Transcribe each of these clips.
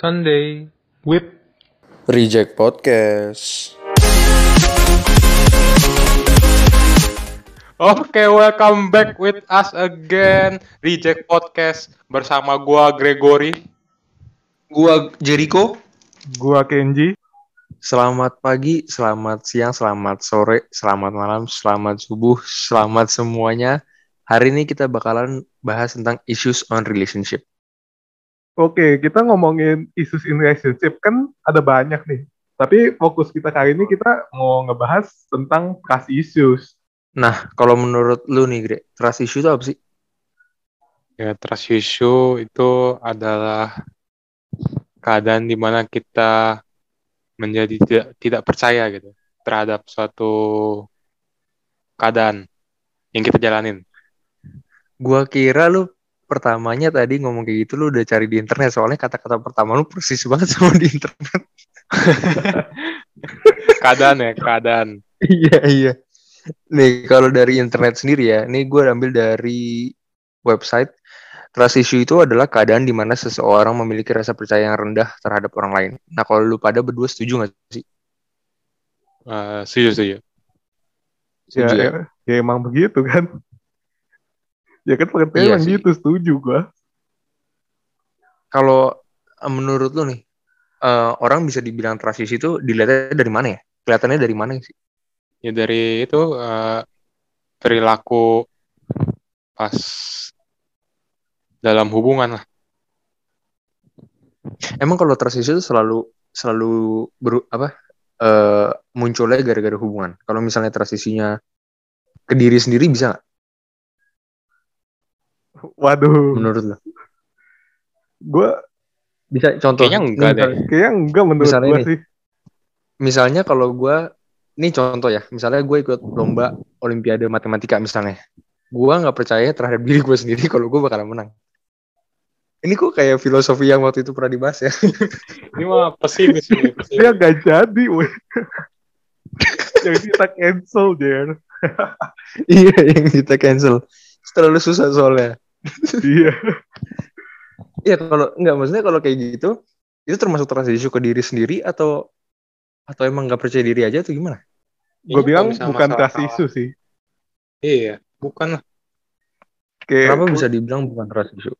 Sunday with Reject Podcast. Oke, welcome back with us again Reject Podcast bersama gua Gregory. Gua Jericho. Gua Kenji. Selamat pagi, selamat siang, selamat sore, selamat malam, selamat subuh, selamat semuanya. Hari ini kita bakalan bahas tentang issues on relationship. Oke, kita ngomongin issues in relationship kan ada banyak nih. Tapi fokus kita kali ini kita mau ngebahas tentang trust issues. Nah, kalau menurut lu nih, Gre, trust issue itu apa sih? Ya, trust issue itu adalah keadaan di mana kita menjadi tidak, tidak percaya gitu terhadap suatu keadaan yang kita jalanin. Gua kira lu pertamanya tadi ngomong kayak gitu lu udah cari di internet soalnya kata-kata pertama lu persis banget sama di internet. keadaan ya, keadaan. iya, iya. Nih, kalau dari internet sendiri ya, ini gue ambil dari website Trust issue itu adalah keadaan di mana seseorang memiliki rasa percaya yang rendah terhadap orang lain. Nah, kalau lu pada berdua setuju nggak sih? Uh, setuju, setuju. Ya, Setuju ya? ya, ya emang begitu kan. Ya kan pengertiannya Iya emang sih. gitu, setuju gua. Kalau eh, menurut lu nih, eh, orang bisa dibilang issue itu dilihatnya dari mana ya? Kelihatannya dari mana sih? Ya dari itu eh, perilaku pas dalam hubungan lah. Emang kalau issue itu selalu selalu beru, apa eh, munculnya gara-gara hubungan. Kalau misalnya trust issue-nya ke diri sendiri bisa nggak Waduh, menurut lu? gua Bisa contoh? Kayaknya enggak deh. kayaknya enggak menurut Misalnya ini. sih. misalnya kalau gue ini contoh ya misalnya gue ikut lomba olimpiade matematika misalnya gue nggak percaya terhadap diri gue sendiri kalau gue bakalan menang ini kok kayak filosofi yang waktu itu pernah dibahas ya Ini mah pesimis ini. pesimis. Dia gak jadi, weh. Yang kita cancel, Jer. iya yang kita cancel terlalu susah soalnya Iya. Iya kalau nggak maksudnya kalau kayak gitu itu termasuk trust issue ke diri sendiri atau atau emang nggak percaya diri aja atau gimana Gue Ini bilang bukan trust kalah. issue sih. Iya, bukan lah. Kayak, kenapa bisa dibilang bukan trust issue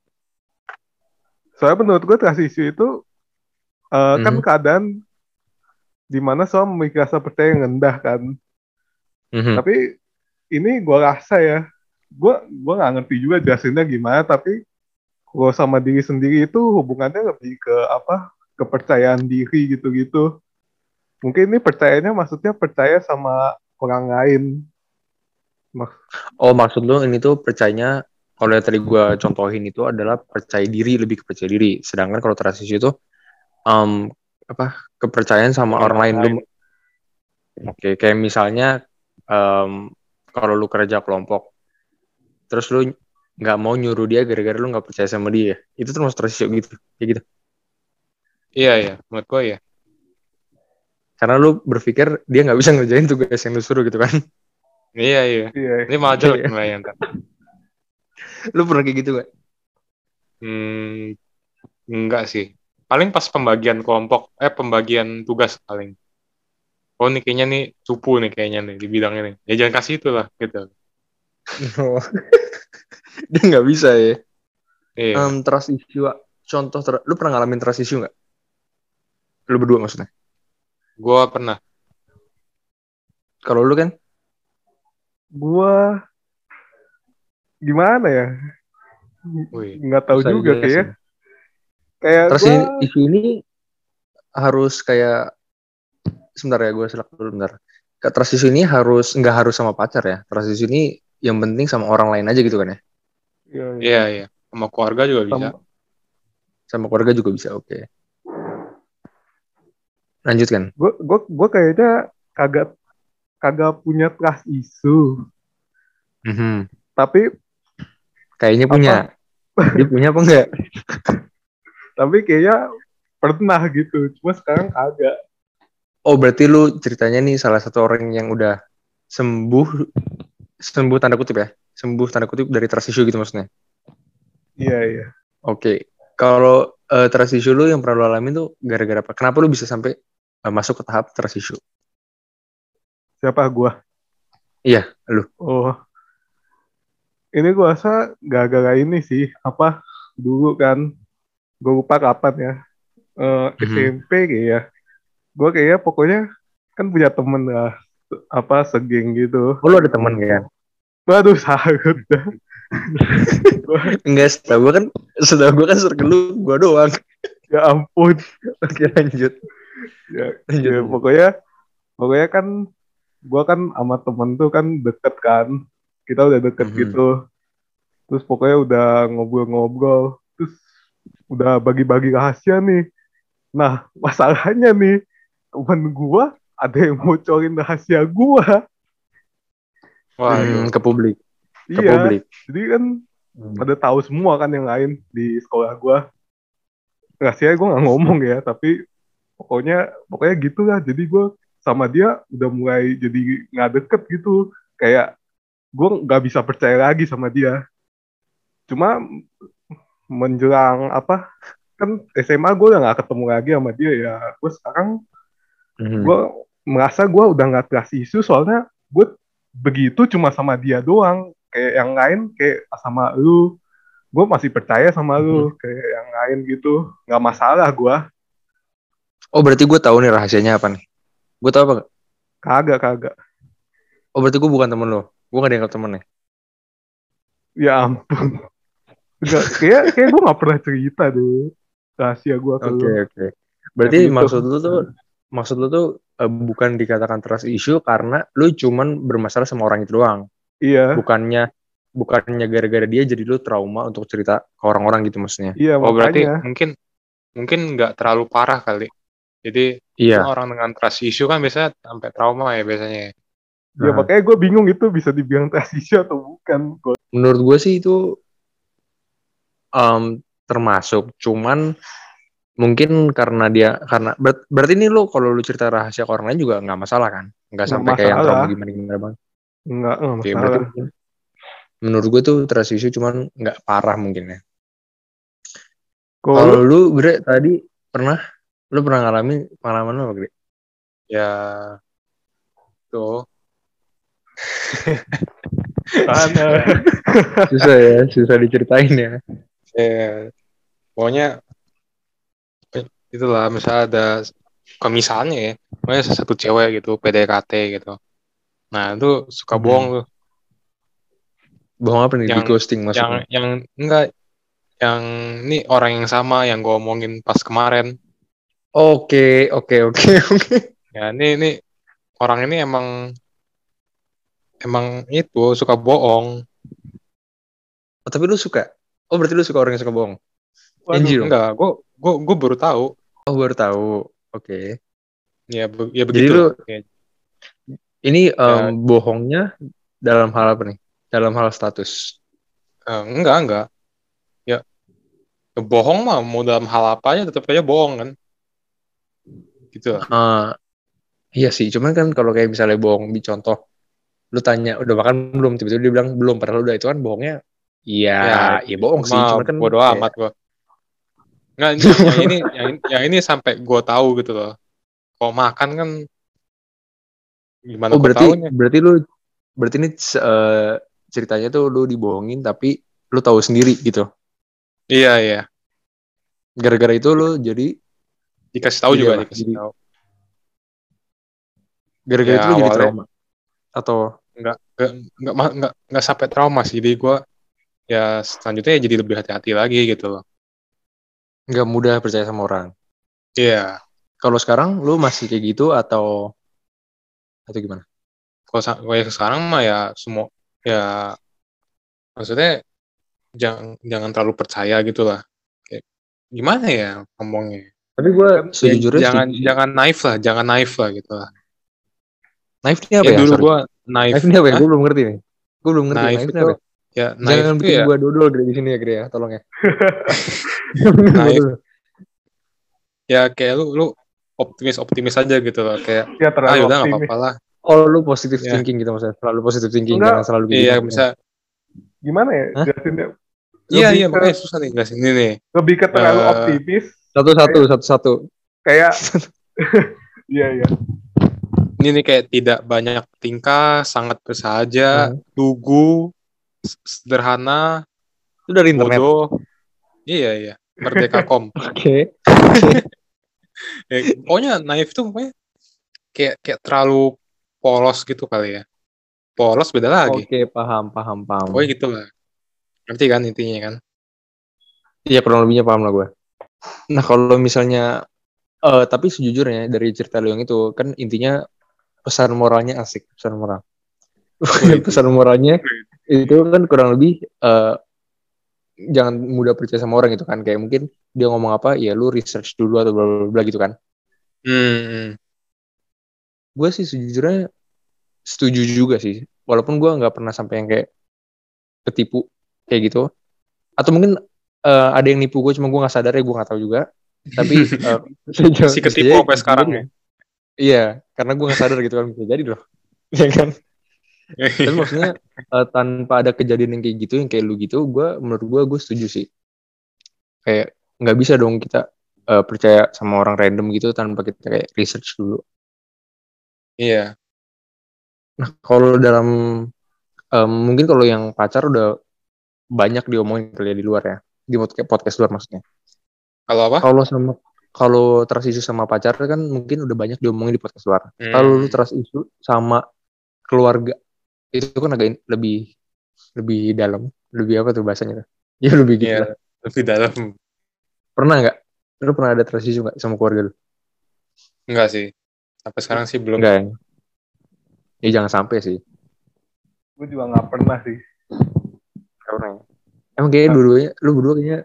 Soalnya menurut gue trust issue itu eh, kan Mhm. keadaan di mana seorang memiliki rasa percaya yang rendah kan. Mhm. Tapi ini gue rasa ya, gue gua nggak ngerti juga jelasinnya gimana. Tapi kalau sama diri sendiri itu hubungannya lebih ke apa? Kepercayaan diri gitu-gitu. Mungkin ini percayanya maksudnya percaya sama orang lain. Mak- Oh maksud lu ini tuh percayanya kalau yang tadi gue contohin itu adalah percaya diri lebih ke percaya diri. Sedangkan kalau issue itu um, apa kepercayaan sama Orang orang lain lain. Oke kayak misalnya um, kalau lu kerja kelompok, terus lu nggak mau nyuruh dia gara-gara lu nggak percaya sama dia, itu termasuk trust issue gitu, kayak gitu. Iya, iya. Menurut gue ya. Karena lu berpikir dia nggak bisa ngerjain tugas yang lu suruh gitu kan. Iya, iya. Iya. Ini malah jelek Iya. nilainya ntar. lu pernah kayak gitu gak? Hmm, enggak sih. Paling pas pembagian kelompok, eh pembagian tugas paling. Oh nih kayaknya nih cupu nih kayaknya nih di bidang ini. Ya jangan kasih itu lah gitu. dia nggak bisa ya. Iya. Um, trust issue, contoh, ter- lu pernah ngalamin trust issue nggak? Lu berdua maksudnya? Gua pernah. Kalau lu kan? Gua gimana ya? Nggak tahu juga dijelasin. kayak. Kayak Trust gua issue ini harus kayak, sebentar ya gue selak dulu bentar. Kayak Trust issue ini harus nggak harus sama pacar ya. Trust issue ini yang penting sama orang lain aja gitu kan ya. Iya, iya. Iya, iya. Sama keluarga juga bisa. Sama- Sama keluarga juga bisa. Oke. Lanjutkan. gue gue gue kayaknya kagak kagak punya trust issue Mhm. tapi Kayaknya punya. Dia punya apa enggak? tapi kayaknya pernah gitu cuma sekarang kagak Oh berarti lu ceritanya nih salah satu orang yang udah sembuh sembuh tanda kutip ya sembuh tanda kutip dari trust issue gitu maksudnya iya iya oke kalau eh, trust issue lu yang pernah lu alamin tuh gara-gara apa? Kenapa lu bisa sampai eh, masuk ke tahap trust issue? Siapa gua? Iya, lu. Oh. Ini gua rasa gara-gara ini sih, apa dulu kan gue lupa kapan ya. Eh, Mhm. SMP kayak ya. Gue kayaknya pokoknya kan punya temen lah apa segeng gitu. Oh, lu ada teman kan? Waduh salut dah. Enggak, setahu gua kan setahu gua kan circle lu gua doang. ya ampun. Oke, lanjut. Ya, Lanjut. ya, pokoknya pokoknya kan gua kan sama temen tuh kan deket kan. Kita udah deket Mhm. gitu. Terus pokoknya udah ngobrol-ngobrol. Terus udah bagi-bagi rahasia nih. Nah, masalahnya nih temen gua ada yang bocorin rahasia gua. Waduh. Hmm, ke publik, ke Iya. publik. Jadi kan pada tahu semua kan yang lain di sekolah gua. Rahasia gua nggak ngomong ya, tapi pokoknya pokoknya gitulah. Jadi gua sama dia udah mulai jadi nggak deket gitu. Kayak gua nggak bisa percaya lagi sama dia. Cuma menjelang apa? Kan SMA gua udah nggak ketemu lagi sama dia ya. Gua sekarang Mhm. gue merasa gue udah nggak trust isu soalnya gue begitu cuma sama dia doang kayak yang lain kayak sama lu gue masih percaya sama lu kayak yang lain gitu nggak masalah gue Oh, berarti gua tahu nih rahasianya apa nih? Gua tahu apa? nggak? kagak kagak Oh, berarti gua bukan temen lo. Gua gak dianggap temennya. ya ampun Nggak, kayak kayak gue nggak pernah cerita deh rahasia gue ke Oke, lu oke. Berarti gitu. maksud lu tuh maksud lu tuh eh, bukan dikatakan trust issue karena lu cuman bermasalah sama orang itu doang. iya Bukannya bukannya gara-gara dia jadi lu trauma untuk cerita ke orang-orang gitu maksudnya. iya Oh berarti mungkin mungkin nggak terlalu parah kali. Jadi Iya. orang dengan trust issue kan biasanya sampai trauma ya biasanya. ya Nah. makanya gue bingung itu bisa dibilang trust issue atau bukan Gua- Menurut gue sih itu em, termasuk cuman mungkin karena dia karena ber- berarti ini lu kalau lu cerita rahasia ke orang lain juga nggak masalah kan? Nggak sampai kayak yang trauma gimana gimana bang nggak nggak Oke, masalah. berarti menurut gue tuh trust issue cuman nggak parah mungkin ya. Kalau lu? Gre tadi pernah lu pernah ngalamin pengalaman lu apa Gre? Ya tuh susah ya susah diceritain ya. Ya pokoknya itulah misalnya ada kemisahannya ya pokoknya satu cewek gitu PDKT gitu. Nah itu suka Hmm. bohong tuh. Bohong apa nih? Di Yang- ghosting yang maksudnya? yang enggak. Yang ini orang yang sama yang gue omongin pas kemarin. Oke oke oke oke. Ya ini ini orang ini emang emang itu suka bohong. Oh, tapi lu suka? Oh berarti lu suka orang yang suka bohong? Waduh, Anjir. enggak. Gue gue gue baru tahu oh baru tahu. Oke. Ya be- ya Jadi begitu. lu- Ya, ini em, Ya. bohongnya dalam hal apa nih? Dalam hal status? Eh, enggak enggak. Ya bohong mah mau dalam hal apa aja tetap aja bohong kan? Gitu. Lah. Eh, iya sih, cuman kan kalau kayak misalnya bohong di contoh, lu tanya udah makan belum, tiba-tiba dia bilang belum, padahal udah itu kan bohongnya, iya, ya, bohong sih, Mah cuman kan bodo amat gua Nggak, yang, yang ini yang, yang ini sampai gua tahu gitu loh. Kalau makan kan gimana Oh berarti taunya? berarti lu berarti ini eh, ceritanya tuh lu dibohongin tapi lu tahu sendiri gitu. Iya iya. Gara-gara itu lu jadi Dikasih tahu Iya juga lah, dikasih jadi- tahu. gara-gara Ya, itu lu jadi trauma atau Nggak nggak nggak ma- nggak nggak sampai trauma sih. Jadi gua ya selanjutnya ya jadi lebih hati-hati lagi gitu loh. Nggak mudah percaya sama orang. Iya. Kalau sekarang lu masih kayak gitu atau atau gimana? Kalau yang sekarang mah ya semua ya maksudnya jangan jangan terlalu percaya gitu lah. Kayak gimana ya ngomongnya? Tapi gue Ya, sejujurnya jangan setuju. jangan naif lah, jangan naif lah gitu lah. Naif ini apa Ya, ya? dulu gua naif. Naif ini apa ya? Gue belum ngerti nih. Gue belum ngerti. Naif Naif, itu apa? Ya? Ya, naif Jangan bikin ya gue dodol Gre, di sini ya Gre ya, tolong ya. Naif. ya kayak lu lu optimis optimis aja gitu loh kayak ya ah terlalu yaudah nggak apa-apa lah Oh lu positive Ya. thinking gitu maksudnya. Selalu positive thinking, Enggak. jangan selalu gitu. iya bisa gimana ya Hah? jelasinnya Iya iya makanya susah nih jelasin ini nih. lebih ke terlalu Eh, optimis Satu-satu, satu-satu. kayak iya iya Ini nih kayak tidak banyak tingkah, sangat bersahaja, Hmm. lugu, s- sederhana, Itu dari internet. bodoh. Iya iya. Merdeka kom. Oke. Ya, pokoknya naif tuh pokoknya kayak kayak terlalu polos gitu kali ya. Polos beda lagi. Oke, paham, paham, paham. Pokoknya gitu lah. Ngerti kan intinya kan? Iya, kurang lebihnya paham lah gue. Nah, kalau misalnya eh tapi sejujurnya dari cerita lu yang itu kan intinya pesan moralnya asik, pesan moral. pesan moralnya itu kan kurang lebih eh jangan mudah percaya sama orang gitu kan. Kayak mungkin dia ngomong apa, ya lu research dulu atau bla bla bla gitu kan. Hmm, hmm. Gue sih sejujurnya setuju juga sih. Walaupun gue nggak pernah sampai yang kayak ketipu kayak gitu. Atau mungkin eh, ada yang nipu gue, cuma gue nggak sadar ya gue nggak tahu juga. Tapi sejauh- Si ketipu sampai sekarang ya. Iya, karena gue gak sadar gitu kan bisa jadi loh. Iya kan? Tapi maksudnya eh, tanpa ada kejadian yang kayak gitu, yang kayak lu gitu, gue menurut gue gue setuju sih. Kayak nggak bisa dong kita eh, percaya sama orang random gitu tanpa kita kayak research dulu. Iya. Nah kalau dalam em, mungkin kalau yang pacar udah banyak diomongin kali ya di luar ya, di podcast podcast luar maksudnya. Kalau apa? Kalau sama kalau trust issue sama pacar kan mungkin udah banyak diomongin di podcast luar. Hmm. kalau lu trust issue sama keluarga itu kan agak lebih lebih dalam lebih apa tuh bahasanya tuh ya lebih gitu Iya, lah. lebih dalam. pernah nggak lu pernah ada trust issue nggak sama keluarga lu Enggak sih. Sampai sekarang sih belum. enggak ya ya jangan sampai sih gue juga nggak pernah sih Nggak pernah ya? emang kayaknya Nah. dua-duanya lu berdua kayaknya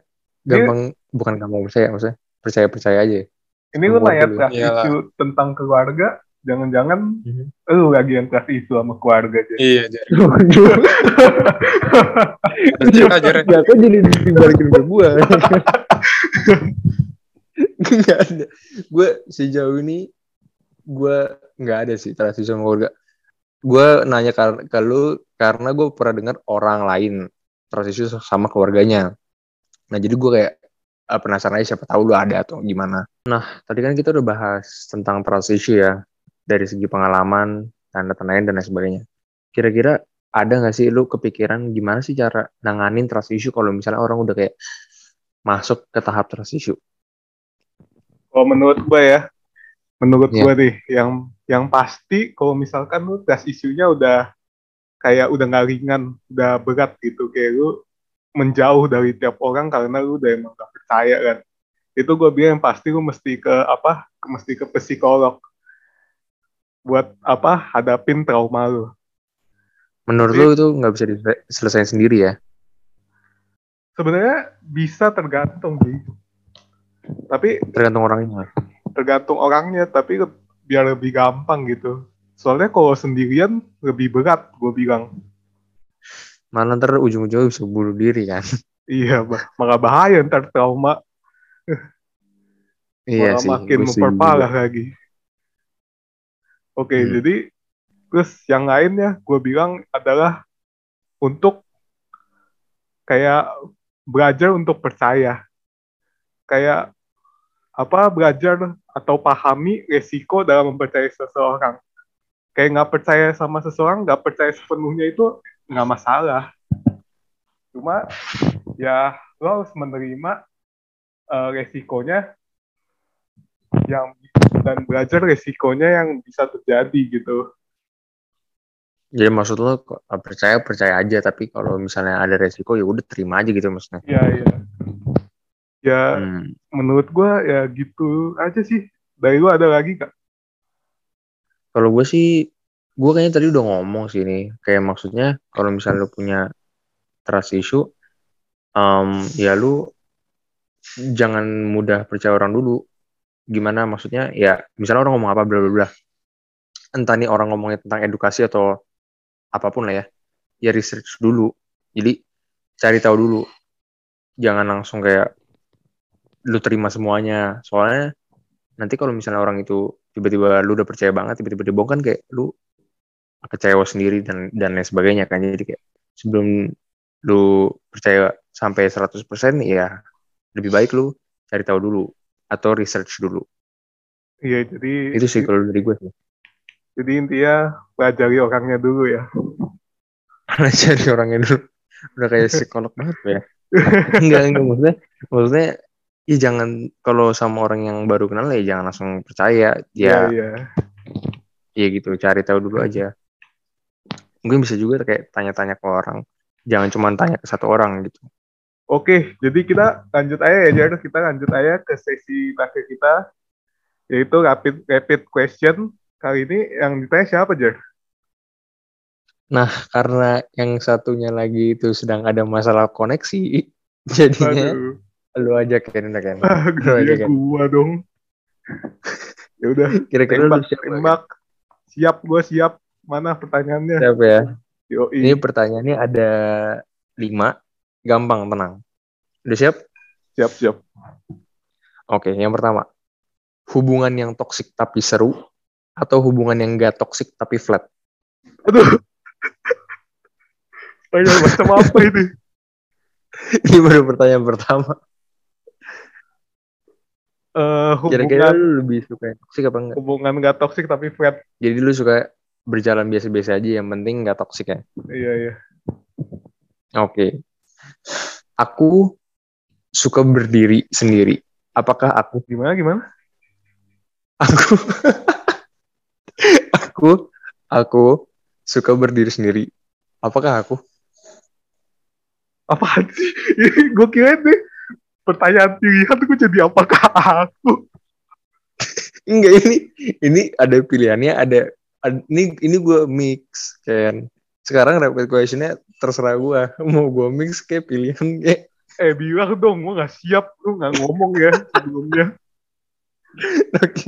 gampang bukan gampang percaya maksudnya percaya percaya aja ya. ini lu nanya trust issue tentang keluarga jangan-jangan Mhm. lu lagi yang trust issue sama keluarga aja Iya, Jar. Ya kok jadi dibalikin ke gue Nggak ada. Gue sejauh ini Gue nggak ada sih issue sama keluarga. Gue nanya ke, ke lu Karena gue pernah dengar orang lain issue sama keluarganya. Nah jadi gue kayak eh, penasaran aja siapa tahu lu ada atau gimana. Nah tadi kan kita udah bahas tentang trust issue ya Dari segi pengalaman Tanda-tandanya dan lain sebagainya Kira-kira ada nggak sih lu kepikiran gimana sih cara nanganin trust issue kalau misalnya orang udah kayak masuk ke tahap trust issue? kalau menurut gue ya menurut Iya. gue nih yang yang pasti kalau misalkan lu trust isunya udah kayak udah nggak ringan udah berat gitu kayak lu menjauh dari tiap orang karena lu udah emang gak percaya kan itu gue bilang yang pasti lu mesti ke apa mesti ke psikolog buat apa hadapin trauma lu Menurut Iya. lu itu nggak bisa diselesaikan sendiri ya? sebenarnya bisa tergantung sih tapi Tergantung orangnya. tergantung orangnya tapi biar lebih gampang gitu soalnya kalau sendirian lebih berat gue bilang Malah ntar ujung-ujungnya bisa bunuh diri kan? iya malah bahaya ntar trauma iya malah sih. makin memperparah lagi oke Hmm. jadi terus yang lainnya gue bilang adalah untuk kayak belajar untuk percaya. Kayak apa belajar atau pahami resiko dalam mempercayai seseorang. Kayak nggak percaya sama seseorang nggak percaya sepenuhnya itu nggak masalah. Cuma ya lo harus menerima eh, resikonya yang dan belajar resikonya yang bisa terjadi gitu Jadi maksud lu kok percaya percaya aja tapi kalau misalnya ada resiko ya udah terima aja gitu maksudnya. ya ya ya Hmm. menurut gua ya gitu aja sih dari lu ada lagi kak Kalau gue sih, gue kayaknya tadi udah ngomong sih ini. Kayak maksudnya kalau misalnya lu punya trust issue, em, ya lu jangan mudah percaya orang dulu. Gimana maksudnya? Ya, misalnya orang ngomong apa bla bla bla. Entah nih orang ngomongnya tentang edukasi atau apa pun lah ya. Ya research dulu. Jadi cari tahu dulu. Jangan langsung kayak lu terima semuanya. Soalnya nanti kalau misalnya orang itu tiba-tiba lu udah percaya banget tiba-tiba dibohong kan kayak lu kecewa sendiri dan dan lain sebagainya kan jadi kayak sebelum lu percaya sampai 100% ya lebih baik lu cari tahu dulu atau research dulu. Iya, jadi Itu sih kalau dari gue sih. jadi intinya pelajari orangnya dulu ya. Karena cari orangnya dulu. Udah kayak psikolog banget ya. Enggak, enggak maksudnya maksudnya ya jangan kalau sama orang yang baru kenal ya jangan langsung percaya. Iya, Ya, iya. ya gitu, cari tahu dulu aja. Mungkin bisa juga kayak tanya-tanya ke orang. Jangan cuma tanya ke satu orang gitu. Oke, jadi kita lanjut aja ya, Jar. Kita lanjut aja ke sesi terakhir kita, yaitu rapid rapid question. Kali ini yang ditanya siapa, Jar? Karena yang satunya lagi itu sedang ada masalah koneksi, jadinya Aduh, lu aja Ken, udah Ken. ah, Lu aja, Ken. gua dong. ya udah, Kira-kira lu tembak, siapa? Ken? tembak. Siap, gua siap. Mana pertanyaannya? Siapa ya? Yoi. Ini pertanyaannya ada lima, gampang, tenang. Udah siap? Siap, siap. Oke, yang pertama. Hubungan yang toksik tapi seru, atau hubungan yang gak toksik tapi flat? Aduh. Pertanyaan macam apa ini? Ini baru pertanyaan pertama. Eh, Kira-kira hubungan lu lebih suka yang toksik apa enggak? hubungan gak toksik tapi flat. Jadi lu suka berjalan biasa-biasa aja, yang penting gak toksik ya? Iya, iya. Oke. Aku suka berdiri sendiri. Apakah aku? Gimana, gimana? Aku aku aku suka berdiri sendiri. Apakah aku? Apaan sih? gue kira nih pertanyaan pilihan gue jadi apakah aku? Enggak ini ini ada pilihannya ada, ad- ini ini gue mix kan. Sekarang rapid questionnya terserah gue mau gue mix kayak pilihan kayak Eh bilang dong, gue gak siap, lu gak ngomong ya sebelumnya. oke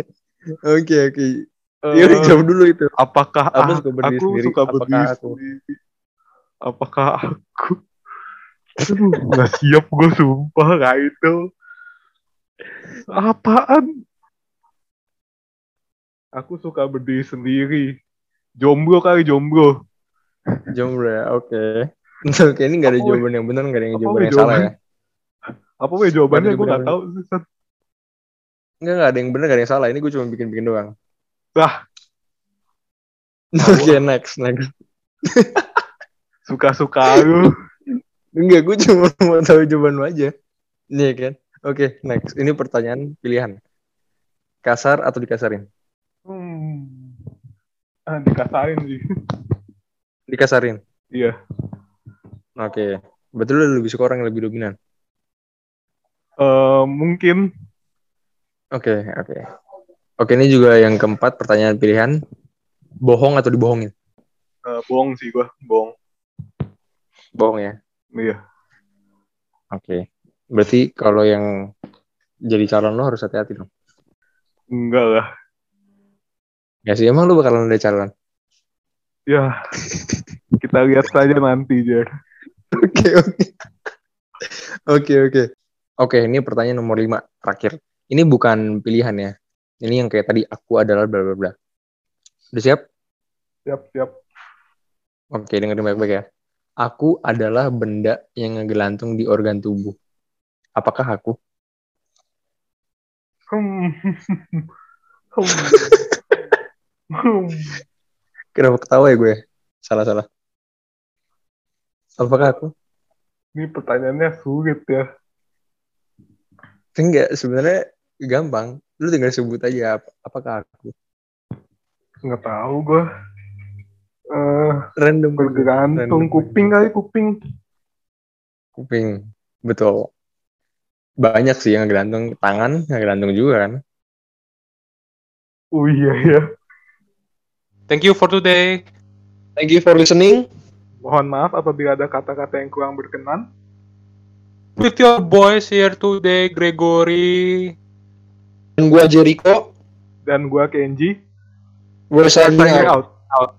oke oke. Eh, Ya udah jawab dulu itu. apakah Aku suka berdiri aku sendiri, suka apakah berdiri aku? sendiri? Apakah aku? Aduh, gak siap gue sumpah gak itu. Apaan? Aku suka berdiri sendiri. Jomblo kali jomblo. Jomblo ya, oke. Oke, ini gak ada Apa, jawaban yang benar, gak ada yang apa, jawaban yang salah ya. Apa weh jawabannya gue gak. Sat. Enggak, enggak ada yang benar, gak ada yang salah. Ini gue cuma bikin-bikin doang. Lah. Oke, next, next. Suka-suka lu. Enggak, gue cuma mau tahu jawaban lu aja. Iya kan? Oke, next. Ini pertanyaan pilihan. Kasar atau dikasarin? Hmm. Ah, dikasarin sih. Dikasarin. Iya. Oke. Betul lu lebih suka orang yang lebih dominan. Eh, mungkin Oke, oke. Oke, ini juga yang keempat pertanyaan pilihan. Bohong atau dibohongin? eh, bohong sih gue, bohong. Bohong ya. Iya. Oke. Berarti kalau yang jadi calon lo harus hati-hati dong. Enggak lah. Ya sih, emang lu bakalan ada calon. Ya. Kita lihat saja nanti, Jar. Oke, oke. Oke, oke. Oke, ini pertanyaan nomor 5 terakhir. Ini bukan pilihan ya. Ini yang kayak tadi aku adalah bla bla bla. Udah siap? Siap, siap. Oke, dengerin baik-baik ya. Aku adalah benda yang ngegelantung di organ tubuh. Apakah aku? Hmm. Hmm. Hmm. Kenapa ketawa ya gue? Salah-salah. Apakah aku? Ini pertanyaannya sulit ya. Enggak, sebenarnya gampang. Lu tinggal sebut aja ap- apakah aku. Nggak tahu gue. Eh, Random. bergantung kuping kali kuping. Kuping. Betul. Banyak sih yang ngegelantung tangan, yang ngegelantung juga kan. Oh iya ya. Thank you for today. Thank you for listening. Mohon maaf apabila ada kata-kata yang kurang berkenan. With your boys here today, Gregory. Dan gue Jericho. Dan gua Kenji. We're signing Signing out. out.